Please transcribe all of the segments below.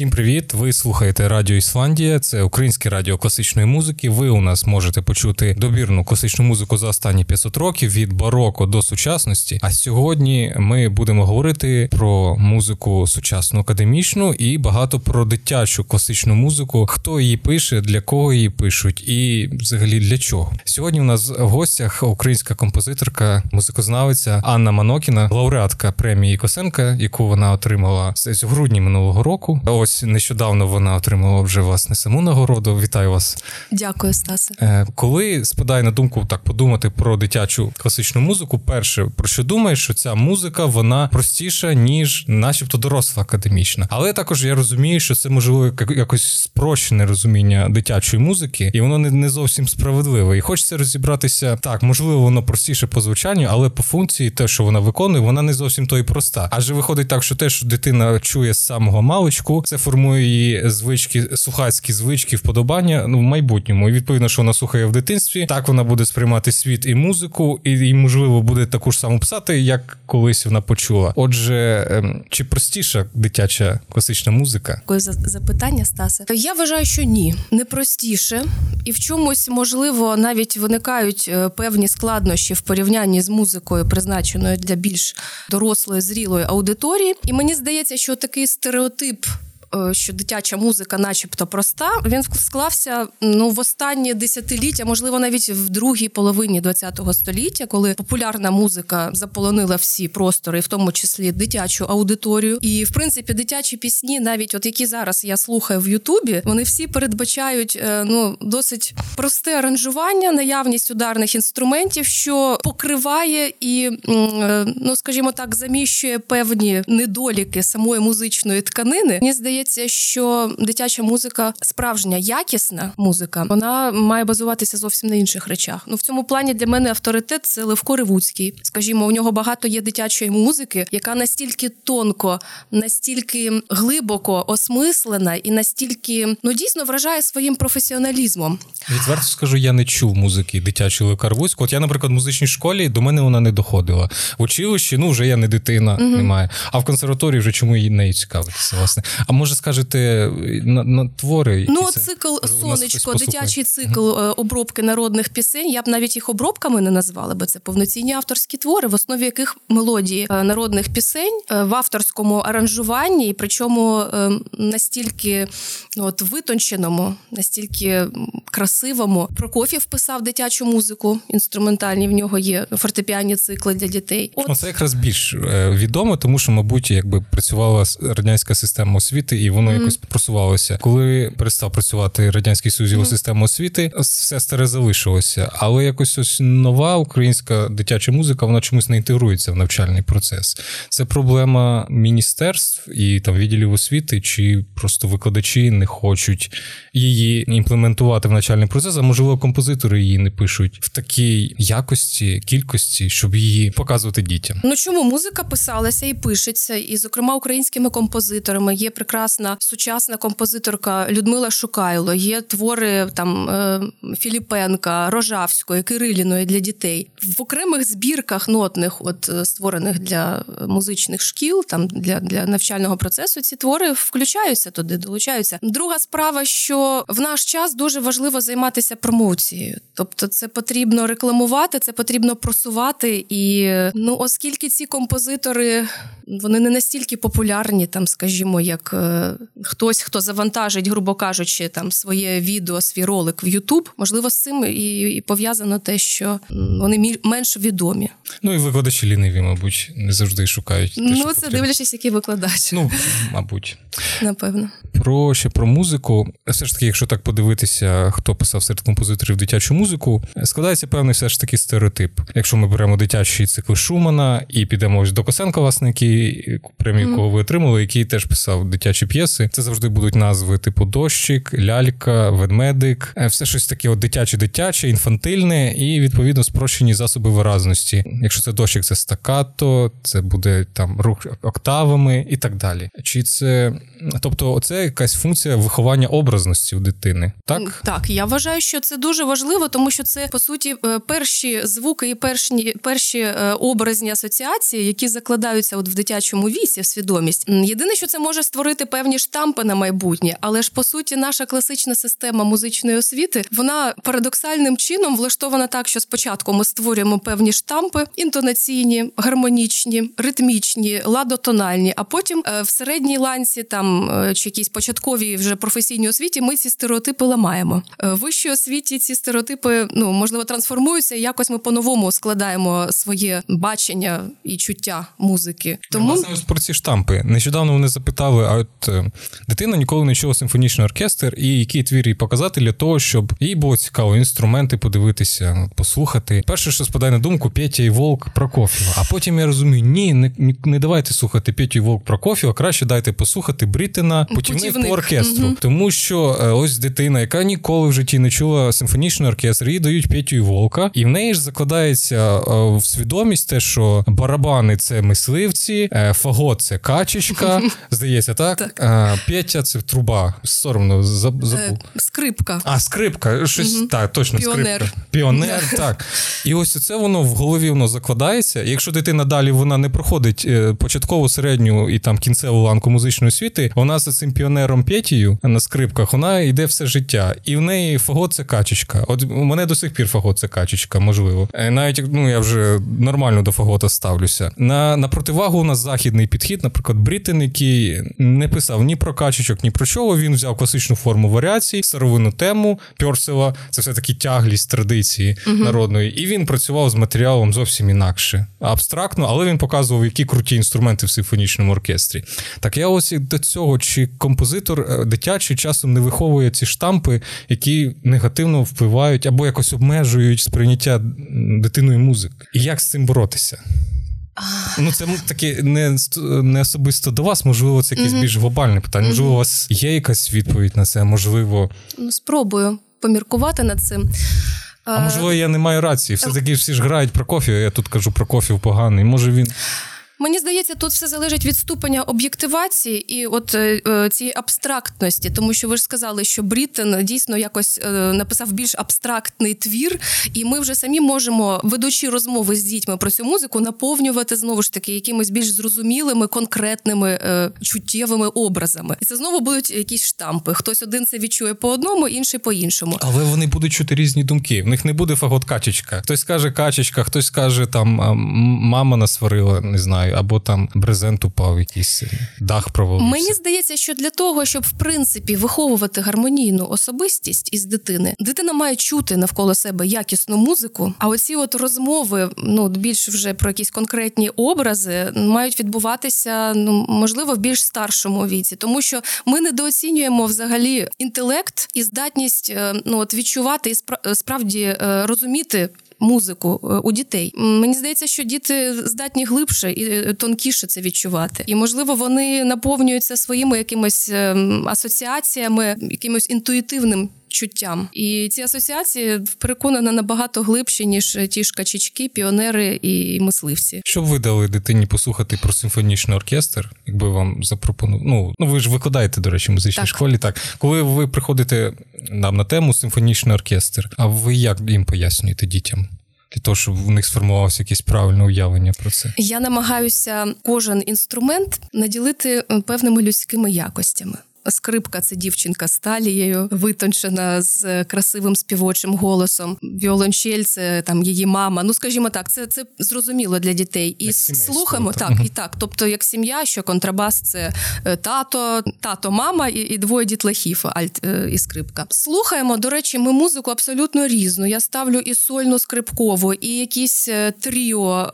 Всім привіт! Ви слухаєте Радіо Ісландія. Це українське радіо класичної музики. Ви у нас можете почути добірну класичну музику за останні 500 років від бароко до сучасності. А сьогодні ми будемо говорити про музику сучасну академічну і багато про дитячу класичну музику. Хто її пише, для кого її пишуть, і взагалі для чого. Сьогодні у нас в гостях українська композиторка, музикознавиця Анна Манокіна, лауреатка премії Косенка, яку вона отримала в грудні минулого року. Ось нещодавно вона отримала вже власне саму нагороду. Вітаю вас. Дякую, Стасе. Е, коли спадає на думку так подумати про дитячу класичну музику, перше про що думаєш, що ця музика вона простіша ніж, начебто, доросла академічна. Але також я розумію, що це можливо якось спрощене розуміння дитячої музики, і воно не, не зовсім справедливе. І хочеться розібратися так, можливо, воно простіше по звучанню, але по функції, те, що вона виконує, вона не зовсім то і проста. Адже виходить так, що те, що дитина чує з самого маличку, це формує її звички, сухацькі звички, вподобання ну в майбутньому. І відповідно, що вона слухає в дитинстві, так вона буде сприймати світ і музику, і, і можливо буде таку ж саму писати, як колись вона почула. Отже, ем, чи простіша дитяча класична музика? Дякую за запитання, Стасе. Я вважаю, що ні, не простіше, і в чомусь можливо навіть виникають е, певні складнощі в порівнянні з музикою, призначеною для більш дорослої зрілої аудиторії. І мені здається, що такий стереотип що дитяча музика, начебто, проста, він склався ну в останні десятиліття, можливо, навіть в другій половині ХХ століття, коли популярна музика заполонила всі простори, в тому числі дитячу аудиторію. І в принципі, дитячі пісні, навіть от які зараз я слухаю в Ютубі, вони всі передбачають е, ну досить просте аранжування, наявність ударних інструментів, що покриває і, е, ну скажімо так, заміщує певні недоліки самої музичної тканини. Мені здається здається, що дитяча музика, справжня якісна музика, вона має базуватися зовсім на інших речах. Ну в цьому плані для мене авторитет це Левко Ревуцький. Скажімо, у нього багато є дитячої музики, яка настільки тонко, настільки глибоко осмислена і настільки ну дійсно вражає своїм професіоналізмом. Відверто скажу, я не чув музики дитячої Левка Ревуцького. От я, наприклад, в музичній школі до мене вона не доходила. В училищі ну вже я не дитина, угу. немає. А в консерваторії вже чому її нею цікавитися, власне. А може скажете на, на твори? Ну, це цикл сонечко, дитячий цикл uh обробки народних пісень. Я б навіть їх обробками не назвала, бо це повноцінні авторські твори, в основі яких мелодії е, народних пісень е, в авторському аранжуванні, і причому настільки ну, от витонченому, настільки красивому. Прокофів писав дитячу музику, інструментальні в нього є фортепіанні цикли для дітей. От. Це якраз більш відомо, тому що, мабуть, якби працювала радянська система освіти, і воно mm-hmm. якось просувалося. Коли перестав працювати радянський союз mm-hmm. система освіти, все старе залишилося. Але якось ось нова українська дитяча музика, вона чомусь не інтегрується в навчальний процес. Це проблема міністерств і там відділів освіти, чи просто викладачі не хочуть її імплементувати в навчальний процес, а можливо, композитори її не пишуть в такій якості, кількості, щоб її показувати дітям. Ну чому музика писалася і пишеться, і зокрема українськими композиторами є прекрасна сучасна композиторка Людмила Шукайло. Є твори там е, Філіпенка, Рожавської, Кириліної для дітей в окремих збірках нотних, от е, створених для музичних шкіл, там для, для навчального процесу. Ці твори включаються туди, долучаються. Друга справа, що в наш час дуже важливо займатися промоцією, тобто це потрібно рекламувати, це потрібно просувати. І ну, оскільки ці композитори вони не настільки популярні, там, скажімо, як е, хтось, хто завантажить, грубо кажучи, там своє відео, свій ролик в Ютуб. Можливо, з цим і, пов'язано те, що вони менш відомі. Ну і викладачі ліниві, мабуть, не завжди шукають. Те, ну, це дивлячись, який викладач. Ну, мабуть, напевно. Про ще про музику. Все ж таки, якщо так подивитися, хто писав серед композиторів дитячу музику, складається певний все ж таки стереотип. Якщо ми беремо дитячий цикл Шумана і підемо ось до Косенка, власне, який премію, mm-hmm. кого ви отримали, який теж писав дитячі п'єси. Це завжди будуть назви типу дощик, лялька, ведмедик, е, все щось таке от дитяче-дитяче, інфантильне і відповідно спрощені засоби виразності. Якщо це дощик, це стакато, це буде там рух октавами і так далі. Чи це тобто, це якась функція виховання образності у дитини? Так, так, я вважаю, що це дуже важливо, тому що це по суті е, перші звуки і перші перші образні асоціації, які закладаються от в дитячому віці в свідомість. Єдине, що це може створити певні штампи на майбутнє, але ж по суті наша класична система музичної освіти вона парадоксальним чином влаштована так, що спочатку ми створюємо певні штампи інтонаційні, гармонічні, ритмічні, ладотональні. А потім е, в середній ланці, там е, чи якійсь початковій вже професійній освіті, ми ці стереотипи ламаємо. Е, В вищій освіті ці стереотипи ну можливо трансформуються. і Якось ми по-новому складаємо своє бачення і чуття музики. Тому Власне, про ці штампи. Нещодавно вони запитали: а от е, дитина ніколи не чула симфонічний оркестр, і який твір їй показати для того, щоб їй було цікаво інструменти подивитися, послухати. Перше, що спадає на думку, Петя і Волк Прокофєва. А потім я розумію, ні, не, не давайте слухати Петю і Волк Прокофєва, краще дайте послухати Брітина путівник, по оркестру. Мгм. Тому що е, ось дитина, яка ніколи в житті не чула симфонічний оркестр, їй дають Петю і Волка, і в неї ж закладається е, в свідомість те, що барабани це мисливці, фагот це качечка, здається, так? Так. Е, Петя це труба. Соромно забув. е, скрипка. А, скрипка, щось Мгм. так, точно, Піонер. скрипка. Піонер, так. І ось це воно в голові воно закладається. Якщо дитина далі вона не проходить е, початкову, середню і там кінцеву ланку музичної освіти, вона за цим піонером Петією на скрипках, вона йде все життя. І в неї фагот це качечка. От у мене до сих пір фагот це качечка, можливо. Е, Навіть ну я вже нормально до фагота ставлюся. На, на противагу у нас західний підхід, наприклад, Брітин, який не писав ні про качечок, ні про чого. Він взяв класичну форму варіацій, старовинну тему Пьорсела. Це все таки тяглість традиції народної. І він працював з матеріалом зовсім інакше. Абстрактно, але він показував, які круті інструменти в симфонічному оркестрі. Так я ось і до цього, чи композитор е, дитячий часом не виховує ці штампи, які негативно впливають або якось обмежують сприйняття дитиною музики. І як з цим боротися? Ну, це таке не, не особисто до вас, можливо, це якесь більш глобальне питання. Можливо, у вас є якась відповідь на це, можливо. Ну, спробую поміркувати над цим. А Е, можливо, я не маю рації. Все-таки всі ж грають про кофі, я тут кажу про кофі поганий. Може він. Мені здається, тут все залежить від ступеня об'єктивації і от е, е, цієї абстрактності, тому що ви ж сказали, що Брітен дійсно якось е, написав більш абстрактний твір, і ми вже самі можемо, ведучи розмови з дітьми про цю музику, наповнювати знову ж таки якимись більш зрозумілими, конкретними чуттєвими образами. І це знову будуть якісь штампи. Хтось один це відчує по одному, інший по іншому. Але вони будуть чути різні думки. В них не буде фагот качечка. Хтось скаже качечка, хтось скаже там мама насварила, не знаю, або там брезент упав, якийсь дах провалився. Мені здається, що для того, щоб в принципі виховувати гармонійну особистість із дитини, дитина має чути навколо себе якісну музику. А оці от розмови, ну більш вже про якісь конкретні образи, мають відбуватися ну можливо в більш старшому віці, тому що ми недооцінюємо взагалі інтелект і здатність е, ну от відчувати і спра- справді е, розуміти музику е, у дітей. Мені здається, що діти здатні глибше і е, тонкіше це відчувати. І можливо, вони наповнюються своїми якимись ем, асоціаціями, якимось інтуїтивним. Чуттям і ці асоціації переконана набагато глибші ніж ті ж качечки, піонери і мисливці. Що б ви дали дитині послухати про симфонічний оркестр, якби вам запропонував? Ну, ну ви ж викладаєте, до речі, в музичній Так. школі. Так, коли ви приходите нам на тему симфонічний оркестр, а ви як їм пояснюєте дітям? Для того, щоб в них сформувалося якесь правильне уявлення про це. Я намагаюся кожен інструмент наділити е, певними людськими якостями. Скрипка це дівчинка з талією, витончена з е, красивим співочим голосом. Віолончель це там її мама. Ну скажімо так, це, це зрозуміло для дітей. І Як слухаємо так. так, і так. Тобто, як сім'я, що контрабас це е, тато, тато, мама і, і двоє дітлахів, альт е, і скрипка. Слухаємо. До речі, ми музику абсолютно різну. Я ставлю і сольну скрипкову, і якісь тріо,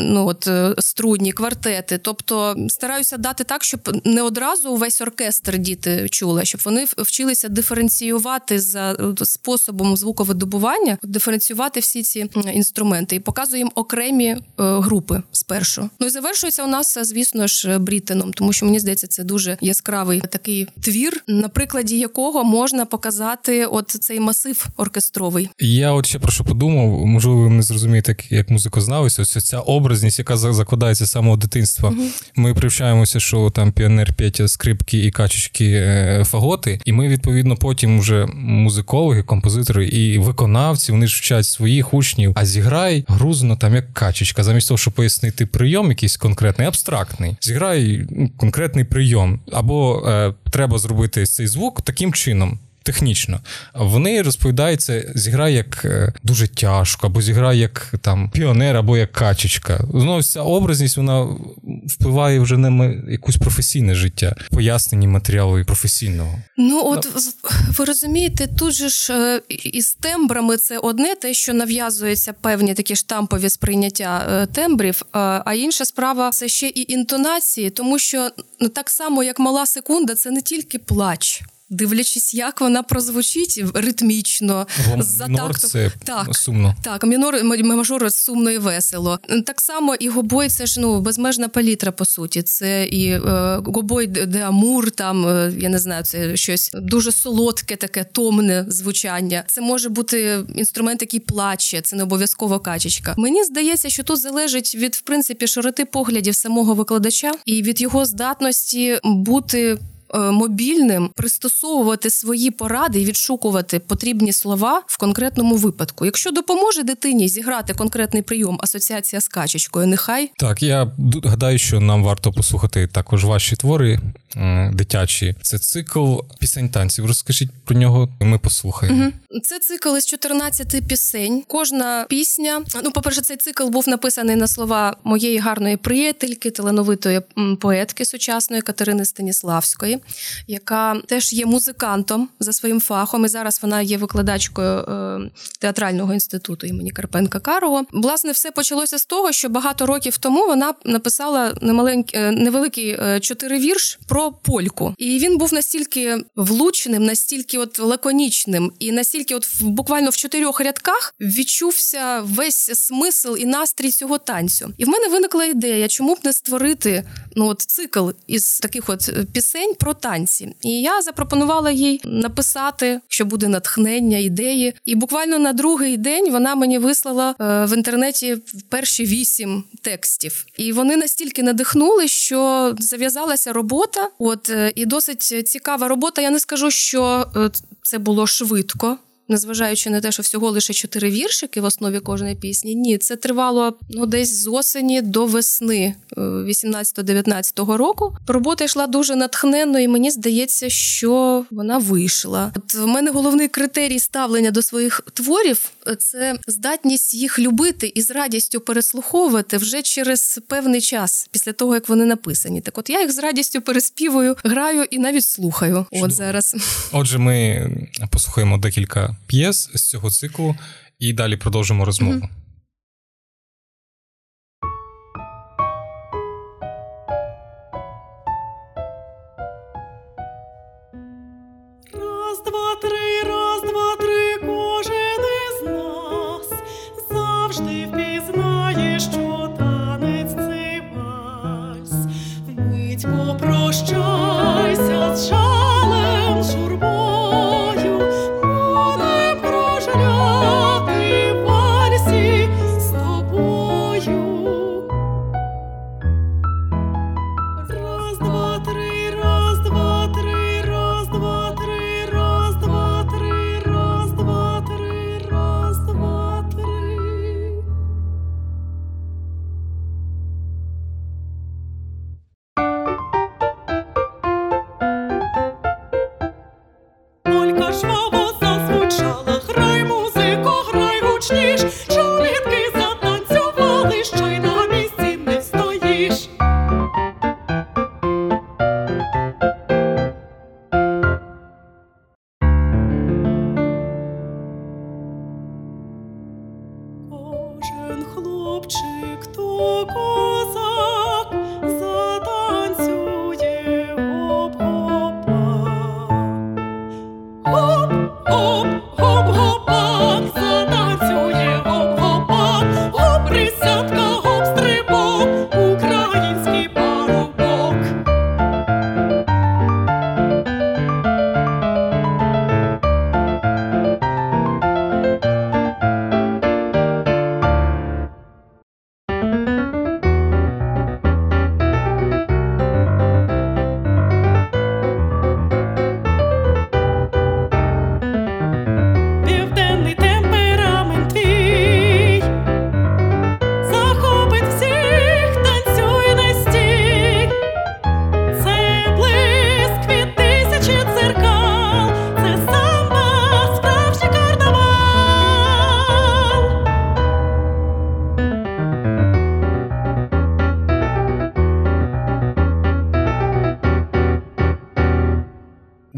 ну от струнні, квартети. Тобто стараюся дати так, щоб не одразу увесь оркестр діти чули, щоб вони вчилися диференціювати за е, способом звуковидобування, диференціювати всі ці інструменти і показую їм окремі е, групи спершу. Ну і завершується у нас, звісно ж, брітеном, тому що мені здається, це дуже яскравий такий твір, на прикладі якого можна показати от цей масив оркестровий. Я от ще про що подумав, можливо, ви не зрозумієте, як, як музикознавець, ось ця образність, яка за- закладається з самого дитинства. Ми привчаємося, що там піонер Петя, скрипки і качечки невеличкі е, фаготи, і ми відповідно потім вже музикологи, композитори і виконавці вони ж вчать своїх учнів. А зіграй грузно там як качечка, замість того, щоб пояснити прийом, якийсь конкретний, абстрактний. Зіграй ну, конкретний прийом, або е, треба зробити цей звук таким чином. Технічно, вони розповідають це, зіграє як е, дуже тяжко, або зіграє як там піонер, або як качечка. Знову ця образність вона впливає вже на якусь професійне життя, пояснені і професійного. Ну, от ви розумієте, тут же ж е, із тембрами це одне, те, що нав'язується певні такі штампові сприйняття е, тембрів. А інша справа це ще і інтонації, тому що ну, так само, як мала секунда, це не тільки плач. Дивлячись, як вона прозвучить ритмічно, Вон з мінор це Так. сумно. Так, мінор мажор сумно і весело. Так само і гобой це ж ну безмежна палітра, по суті. Це і е, гобой де де амур, там е, я не знаю, це щось дуже солодке, таке томне звучання. Це може бути інструмент, який плаче, це не обов'язково качечка. Мені здається, що тут залежить від в принципі широти поглядів самого викладача і від його здатності бути. Е, Мобільним пристосовувати свої поради і відшукувати потрібні слова в конкретному випадку. Якщо допоможе дитині зіграти конкретний прийом асоціація з качечкою, нехай Так, я гадаю, що нам варто послухати також ваші твори дитячі. Це цикл пісень танців. Розкажіть про нього, ми послухаємо. Це цикл із 14 пісень. Кожна пісня. Ну, по-перше, цей цикл був написаний на слова моєї гарної приятельки, талановитої поетки сучасної Катерини Станіславської, яка теж є музикантом за своїм фахом. І зараз вона є викладачкою е, театрального інституту імені Карпенка Карого. Власне, все почалося з того, що багато років тому вона написала немаленький е, невеликий е, чотиривірш про польку. І він був настільки влучним, настільки от лаконічним, і настільки, от буквально в чотирьох рядках відчувся весь смисл і настрій цього танцю. І в мене виникла ідея, чому б не створити ну от цикл із таких от пісень про танці. І я запропонувала їй написати, що буде натхнення, ідеї. І буквально на другий день вона мені вислала е, в інтернеті перші вісім текстів. І вони настільки надихнули, що зав'язалася робота. От е, і досить цікава робота. Я не скажу, що е, це було швидко. Незважаючи на те, що всього лише чотири віршики в основі кожної пісні, ні, це тривало ну десь з осені до весни е, 18-19 року. Робота йшла дуже натхненно, і мені здається, що вона вийшла. От в мене головний критерій ставлення до своїх творів е, це здатність їх любити і з радістю переслуховувати вже через певний час після того, як вони написані. Так, от я їх з радістю переспівую, граю і навіть слухаю. Чудово. От зараз. Отже, ми послухаємо декілька п'єс з цього циклу і далі продовжимо розмову. Раз,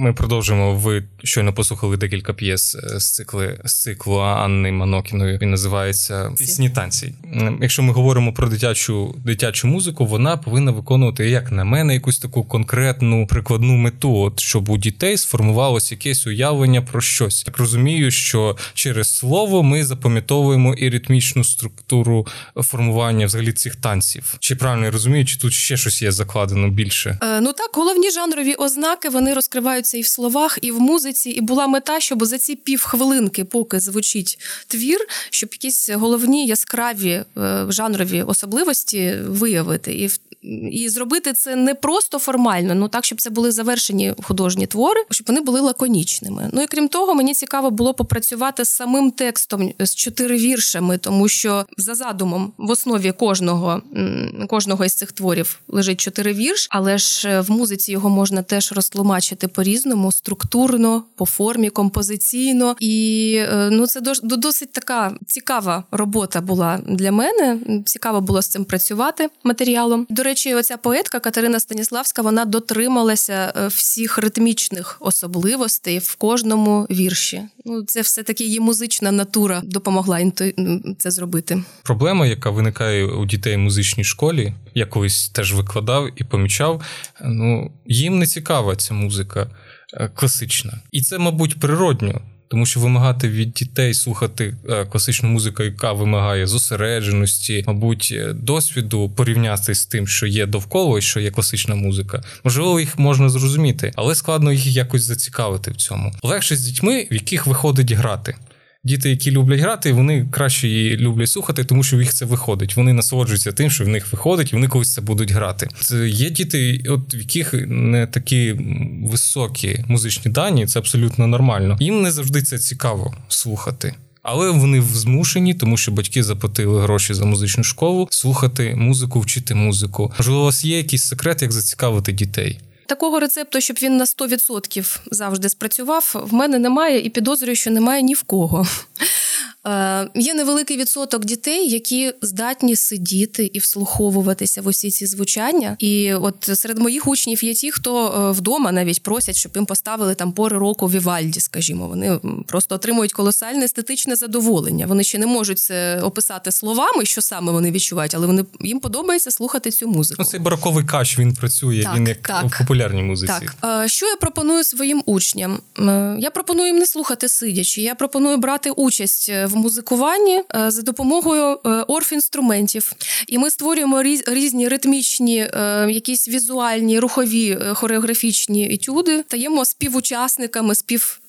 Ми продовжуємо. Ви щойно послухали декілька п'єс е, з цикли з циклу Анни Манокіної. Він називається Пісні танці. Якщо ми говоримо про дитячу дитячу музику, вона повинна виконувати, як на мене, якусь таку конкретну прикладну мету, от щоб у дітей сформувалось якесь уявлення про щось. Так розумію, що через слово ми запам'ятовуємо і ритмічну структуру формування взагалі цих танців. Чи правильно я розумію, чи тут ще щось є закладено більше? Е, Ну так, головні жанрові ознаки вони розкриваються і в словах, і в музиці. І була мета, щоб за ці півхвилинки, поки звучить твір, щоб якісь головні яскраві е, жанрові особливості виявити. І і зробити це не просто формально, ну так, щоб це були завершені художні твори, щоб вони були лаконічними. Ну і крім того, мені цікаво було попрацювати з самим текстом з чотири віршами, тому що за задумом в основі кожного, кожного із цих творів лежить чотири вірш, але ж е, в музиці його можна теж розтлумачити по-різному, структурно, по формі, композиційно. І е, ну це досить така цікава робота була для мене. Цікаво було з цим працювати матеріалом. До речі, оця поетка Катерина Станіславська вона дотрималася е, всіх ритмічних особливостей в кожному вірші. Ну, це все таки її музична натура допомогла інту- це зробити. Проблема, яка виникає у дітей в музичній школі, я колись теж викладав і помічав. Ну їм не цікава ця музика е, класична, і це, мабуть, природньо. Тому що вимагати від дітей слухати е, класичну музику, яка вимагає зосередженості, мабуть, е, досвіду порівняти з тим, що є довкола, і що є класична музика. Можливо, їх можна зрозуміти, але складно їх якось зацікавити в цьому. Легше з дітьми, в яких виходить грати. Діти, які люблять грати, вони краще її люблять слухати, тому що в їх це виходить. Вони насолоджуються тим, що в них виходить, і вони колись це будуть грати. Це є діти, от в яких не такі високі музичні дані, це абсолютно нормально. Їм не завжди це цікаво слухати. Але вони змушені, тому що батьки заплатили гроші за музичну школу, слухати музику, вчити музику. Можливо, у вас є якийсь секрет, як зацікавити дітей? Такого рецепту, щоб він на 100% завжди спрацював, в мене немає і підозрюю, що немає ні в кого. Е, Є невеликий відсоток дітей, які здатні сидіти і вслуховуватися в усі ці звучання. І от серед моїх учнів є ті, хто е, вдома навіть просять, щоб їм поставили там пори року Вівальді, скажімо. Вони просто отримують колосальне естетичне задоволення. Вони ще не можуть це описати словами, що саме вони відчувають, але вони їм подобається слухати цю музику. Ну, цей бароковий кач він працює, Так, він як так. в популярній музиці. Так, Е, що я пропоную своїм учням? Я пропоную їм не слухати сидячи. Я пропоную брати участь е, в музикуванні е, за допомогою е, орфінструментів. І ми створюємо різні ритмічні, якісь візуальні, рухові хореографічні етюди, стаємо співучасниками, співтворцями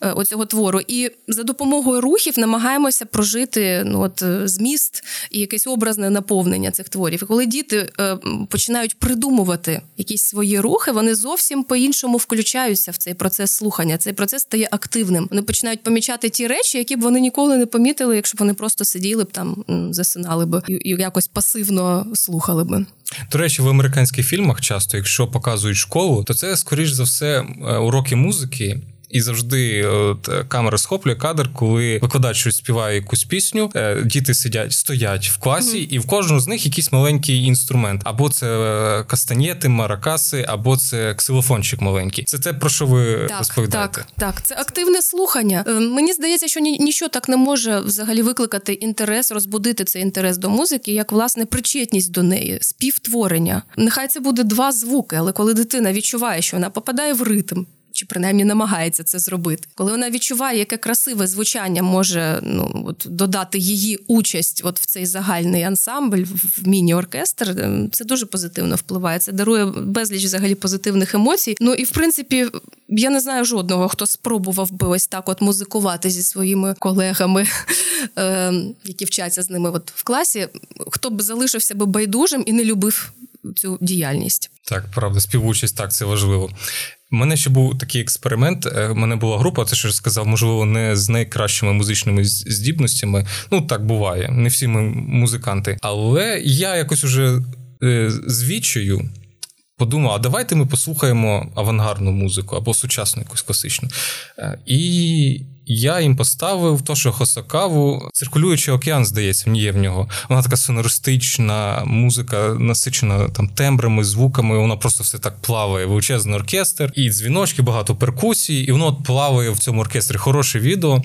е, оцього твору. І за допомогою рухів намагаємося прожити ну, от, е, зміст і якесь образне наповнення цих творів. І коли діти е, починають придумувати якісь свої рухи, вони зовсім по-іншому включаються в цей процес слухання. Цей процес стає активним. Вони починають помічати ті речі, які б вони ніколи не помітили, якщо б вони просто сиділи б там, засинали б і, якось пасивно слухали би. До речі, в американських фільмах часто, якщо показують школу, то це скоріш за все уроки музики. І завжди от, камера схоплює кадр, коли викладач щось співає якусь пісню. е, Діти сидять, стоять в класі, і в кожного з них якийсь маленький інструмент. Або це е, кастанєти, маракаси, або це ксилофончик маленький. Це те, про що ви Так, розповідаєте. так, так, це активне слухання. Е, Мені здається, що ні, ніщо так не може взагалі викликати інтерес, розбудити цей інтерес до музики, як власне причетність до неї, співтворення. Нехай це буде два звуки, але коли дитина відчуває, що вона попадає в ритм. Чи принаймні намагається це зробити, коли вона відчуває, яке красиве звучання може ну от додати її участь, от в цей загальний ансамбль, в міні-оркестр, е, це дуже позитивно впливає. Це дарує безліч взагалі позитивних емоцій. Ну і в принципі, я не знаю жодного, хто спробував би ось так от музикувати зі своїми колегами, е, які вчаться з ними от в класі, хто б залишився би байдужим і не любив цю діяльність. Так, правда, співучасть, так, це важливо. У мене ще був такий експеримент. е, У мене була група, це що сказав, можливо, не з найкращими музичними здібностями. Ну, так буває. Не всі ми музиканти. Але я якось уже звідчаю. з відчаю подумав: а давайте ми послухаємо авангардну музику або сучасну якусь класичну. Е, І я їм поставив то, що Хосакаву, циркулюючий океан, здається, є в нього. Вона така сонористична, музика насичена там тембрами, звуками. Вона просто все так плаває. Величезний оркестр, і дзвіночки, багато перкусій, і воно от плаває в цьому оркестрі. Хороше відео.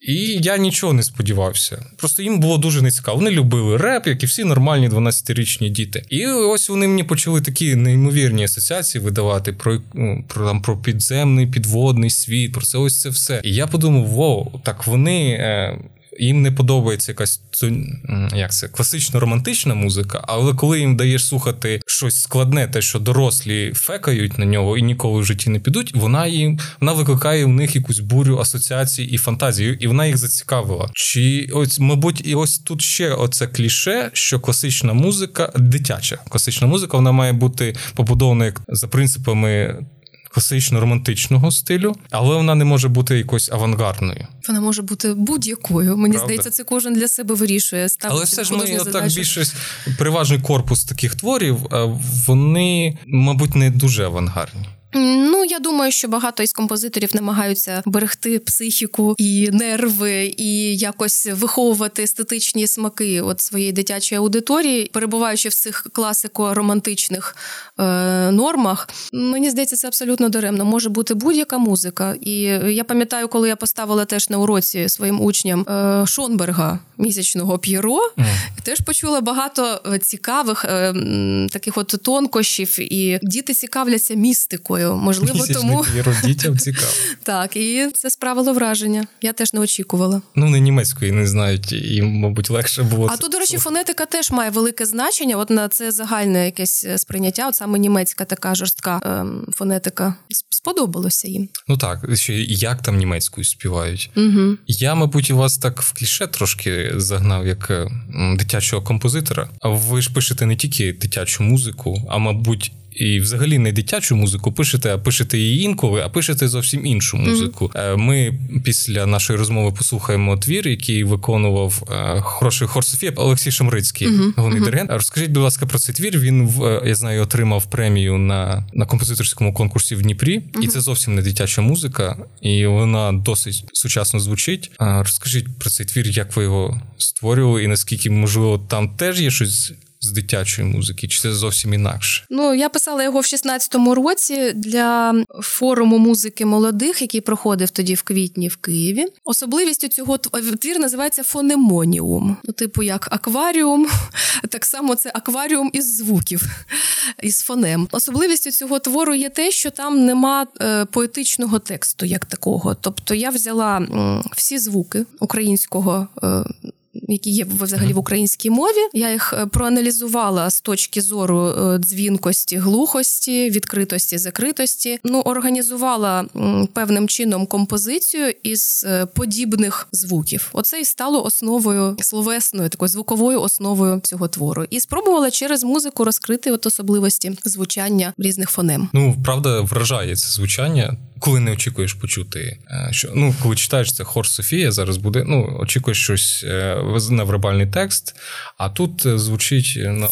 І я нічого не сподівався. Просто їм було дуже нецікаво. Вони любили реп, як і всі нормальні 12-річні діти. І ось вони мені почали такі неймовірні асоціації видавати про, ну, про, там, про підземний підводний світ, про це ось це все. І я подумав: воу, так вони. Е, їм не подобається якась як це класично романтична музика, але коли їм даєш слухати щось складне, те, що дорослі фекають на нього і ніколи в житті не підуть, вона їм вона викликає в них якусь бурю асоціацій і фантазію, і вона їх зацікавила. Чи ось, мабуть, і ось тут ще оце кліше, що класична музика, дитяча класична музика, вона має бути побудована як за принципами класично-романтичного стилю, але вона не може бути якось авангардною. Вона може бути будь-якою. Мені Правда. здається, це кожен для себе вирішує. Але все ж ми так задачу. більшість переважний корпус таких творів, е, вони, мабуть, не дуже авангардні. Ну, я думаю, що багато із композиторів намагаються берегти психіку і нерви, і якось виховувати естетичні смаки от своєї дитячої аудиторії, перебуваючи в цих класико-романтичних е, нормах. Мені здається, це абсолютно даремно. Може бути будь-яка музика. І я пам'ятаю, коли я поставила теж на уроці своїм учням е, Шонберга місячного П'єро, Mm. теж почула багато е, цікавих е, таких от тонкощів, і діти цікавляться містикою. Можливо, Місячний тому дітям цікаво. так, і це справило враження. Я теж не очікувала. Ну, не німецької не знають, їм, мабуть, легше було. А тут, до речі, фонетика теж має велике значення. От на це загальне якесь е, сприйняття. От саме німецька така жорстка ем, фонетика сподобалося їм. Ну так, ще як там німецькою співають. Угу. Я, мабуть, вас так в кліше трошки загнав як е, дитячого композитора. А ви ж пишете не тільки дитячу музику, а мабуть. І взагалі не дитячу музику пишете, а пишете її інколи, а пишете зовсім іншу музику. Е, Ми після нашої розмови послухаємо твір, який виконував е, хороший хор Софія Олексій Шамрицький, Мгм, головний мгм. диригент. Розкажіть, будь ласка, про цей твір. Він е, я знаю, отримав премію на, на композиторському конкурсі в Дніпрі, і це зовсім не дитяча музика, і вона досить сучасно звучить. Розкажіть про цей твір, як ви його створювали, і наскільки можливо там теж є щось з дитячої музики, чи це зовсім інакше? Ну, я писала його в 16-му році для форуму музики молодих, який проходив тоді в квітні в Києві. Особливістю цього тв- твір називається фонемоніум. Ну, типу, як акваріум, так само це акваріум із звуків, із фонем. Особливістю цього твору є те, що там нема е, поетичного тексту як такого. Тобто я взяла всі звуки українського. Які є взагалі в українській мові. Я їх е, проаналізувала з точки зору е, дзвінкості, глухості, відкритості, закритості. Ну, організувала певним чином композицію із е, подібних звуків. Оце і стало основою словесною, такою звуковою основою цього твору. І спробувала через музику розкрити от особливості звучання різних фонем. Ну, правда, вражає це звучання, коли не очікуєш почути. е, Що ну, коли читаєш це хор Софія, зараз буде. Ну, очікуєш щось е, невербальний текст, а тут е, звучить ну,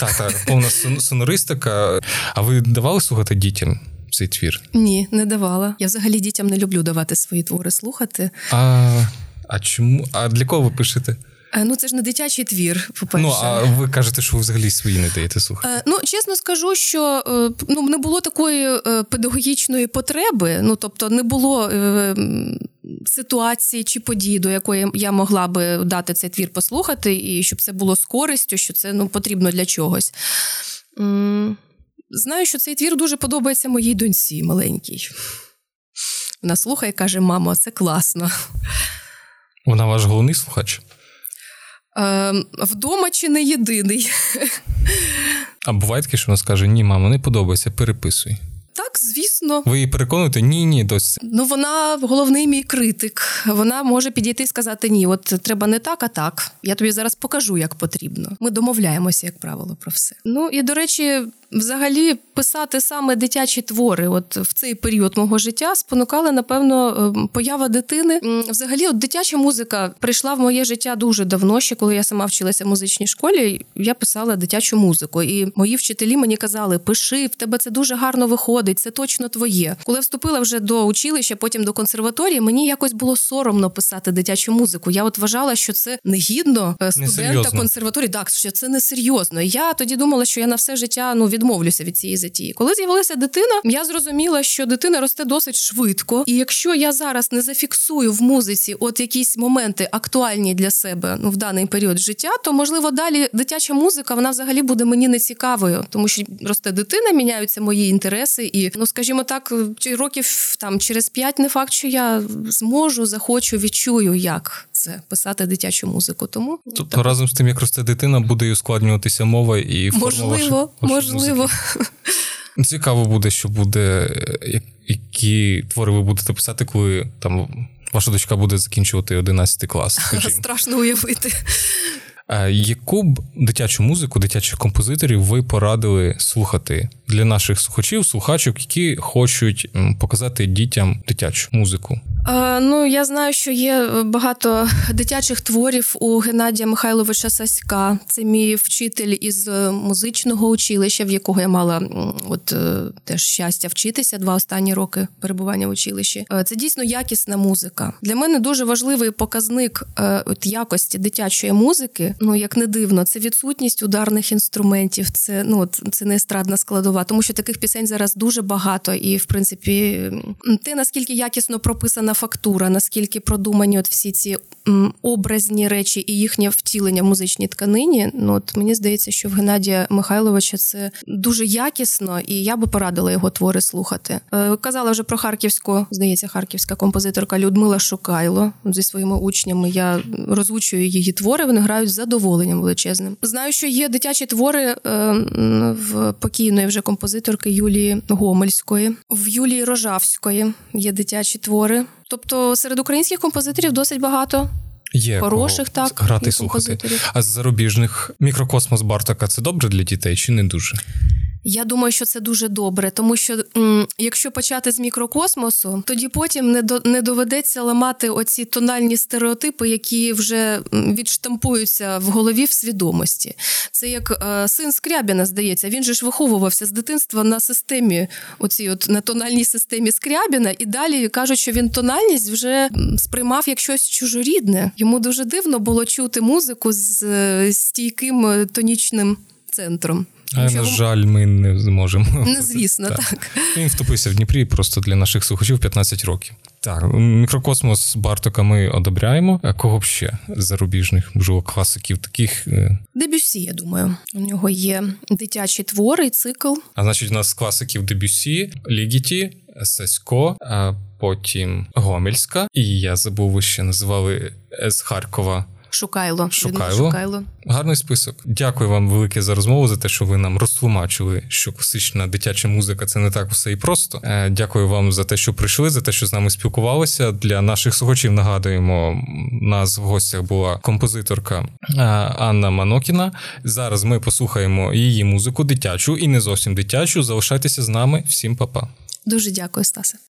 так, так, повна сонористика. А ви давали слухати дітям цей твір? Ні, не давала. Я взагалі дітям не люблю давати свої твори слухати. А, а чому? А для кого ви пишете? Е, Ну, це ж не дитячий твір, по-перше. Ну, а ви кажете, що ви взагалі свої не даєте слухати. Е, Ну, чесно скажу, що е, ну, не було такої педагогічної потреби, ну тобто не було ситуації чи події, до якої я могла би дати цей твір послухати, і щоб це було з користю, що це ну, потрібно для чогось. Знаю, що цей твір дуже подобається моїй доньці маленькій. Вона слухає і каже: мамо, це класно. Вона ваш головний слухач? Е, Вдома чи не єдиний? А буває таке, що вона скаже: ні, мамо, не подобається, переписуй. Звісно. Ви її переконуєте? Ні, ні, дось. Ну, вона головний мій критик. Вона може підійти і сказати: ні, от треба не так, а так. Я тобі зараз покажу, як потрібно. Ми домовляємося, як правило, про все. Ну і до речі, взагалі писати саме дитячі твори, от в цей період мого життя, спонукала, напевно, ем, поява дитини. Взагалі, от дитяча музика прийшла в моє життя дуже давно. Ще коли я сама вчилася в музичній школі, я писала дитячу музику. І мої вчителі мені казали: пиши, в тебе це дуже гарно виходить, це точно дійсно твоє. Коли я вступила вже до училища, потім до консерваторії, мені якось було соромно писати дитячу музику. Я от вважала, що це негідно е, студента Несерйозно. консерваторії. Так, що це несерйозно. Я тоді думала, що я на все життя ну відмовлюся від цієї затії. Коли з'явилася дитина, я зрозуміла, що дитина росте досить швидко. І якщо я зараз не зафіксую в музиці от якісь моменти актуальні для себе ну в даний період життя, то можливо далі дитяча музика вона взагалі буде мені не цікавою, тому що росте дитина, міняються мої інтереси, і ну скажімо так, років там через п'ять не факт, що я зможу, захочу, відчую, як це писати дитячу музику. Тому Тобто разом з тим, як росте дитина, буде і ускладнюватися мова і форма можливо, вашої- вашої можливо. музики. Цікаво буде, що буде, які твори ви будете писати, коли там ваша дочка буде закінчувати 11 клас. Скажімо. Страшно уявити. Е, Яку б дитячу музику, дитячих композиторів ви порадили слухати для наших слухачів, слухачок, які хочуть показати дітям дитячу музику? Е, ну, я знаю, що є багато дитячих творів у Геннадія Михайловича Саська. Це мій вчитель із е, музичного училища, в якого я мала от е, теж щастя вчитися два останні роки перебування в училищі. Е, Це дійсно якісна музика. Для мене дуже важливий показник е, от якості дитячої музики. Ну як не дивно, це відсутність ударних інструментів. Це ну це не естрадна складова, тому що таких пісень зараз дуже багато, і в принципі, те наскільки якісно прописана фактура, наскільки продумані от всі ці образні речі і їхнє втілення в музичній тканині. Ну от мені здається, що в Геннадія Михайловича це дуже якісно, і я би порадила його твори слухати. Е, Казала вже про харківську, здається, харківська композиторка Людмила Шукайло зі своїми учнями. Я розвучую її твори. Вони грають з задоволенням величезним. Знаю, що є дитячі твори е, в покійної вже композиторки Юлії Гомельської, в Юлії Рожавської є дитячі твори. Тобто серед українських композиторів досить багато Є хороших, кого так грати і слухати. А з зарубіжних мікрокосмос Бартака це добре для дітей чи не дуже? Я думаю, що це дуже добре, тому що м, якщо почати з мікрокосмосу, тоді потім не до не доведеться ламати оці тональні стереотипи, які вже відштампуються в голові в свідомості. Це як е, син Скрябіна, здається, він же ж виховувався з дитинства на системі, оцій от на тональній системі Скрябіна, і далі кажуть, що він тональність вже сприймав як щось чужорідне. Йому дуже дивно було чути музику з е, стійким е, тонічним центром. А, на жаль, ми не зможемо. Ну, звісно, Так. так. Він втопився в Дніпрі просто для наших слухачів 15 років. Так, мікрокосмос Бартока ми одобряємо. А кого б ще зарубіжних, можливо, класиків таких. е, Дебюсі, я думаю. У нього є дитячі твори, цикл. А значить, у нас класиків Дебюсі, Лігіті, Сасько, а потім Гомельська. І я забув, ви ще називали з Харкова. Шукайло. Шукайло. Шукайло. Гарний список. Дякую вам велике за розмову, за те, що ви нам розтлумачили, що класична дитяча музика це не так все і просто. Е, Дякую вам за те, що прийшли, за те, що з нами спілкувалися. Для наших слухачів нагадуємо, нас в гостях була композиторка е, Анна Манокіна. Зараз ми послухаємо її музику дитячу і не зовсім дитячу. Залишайтеся з нами. Всім па-па. Дуже дякую, Стасе.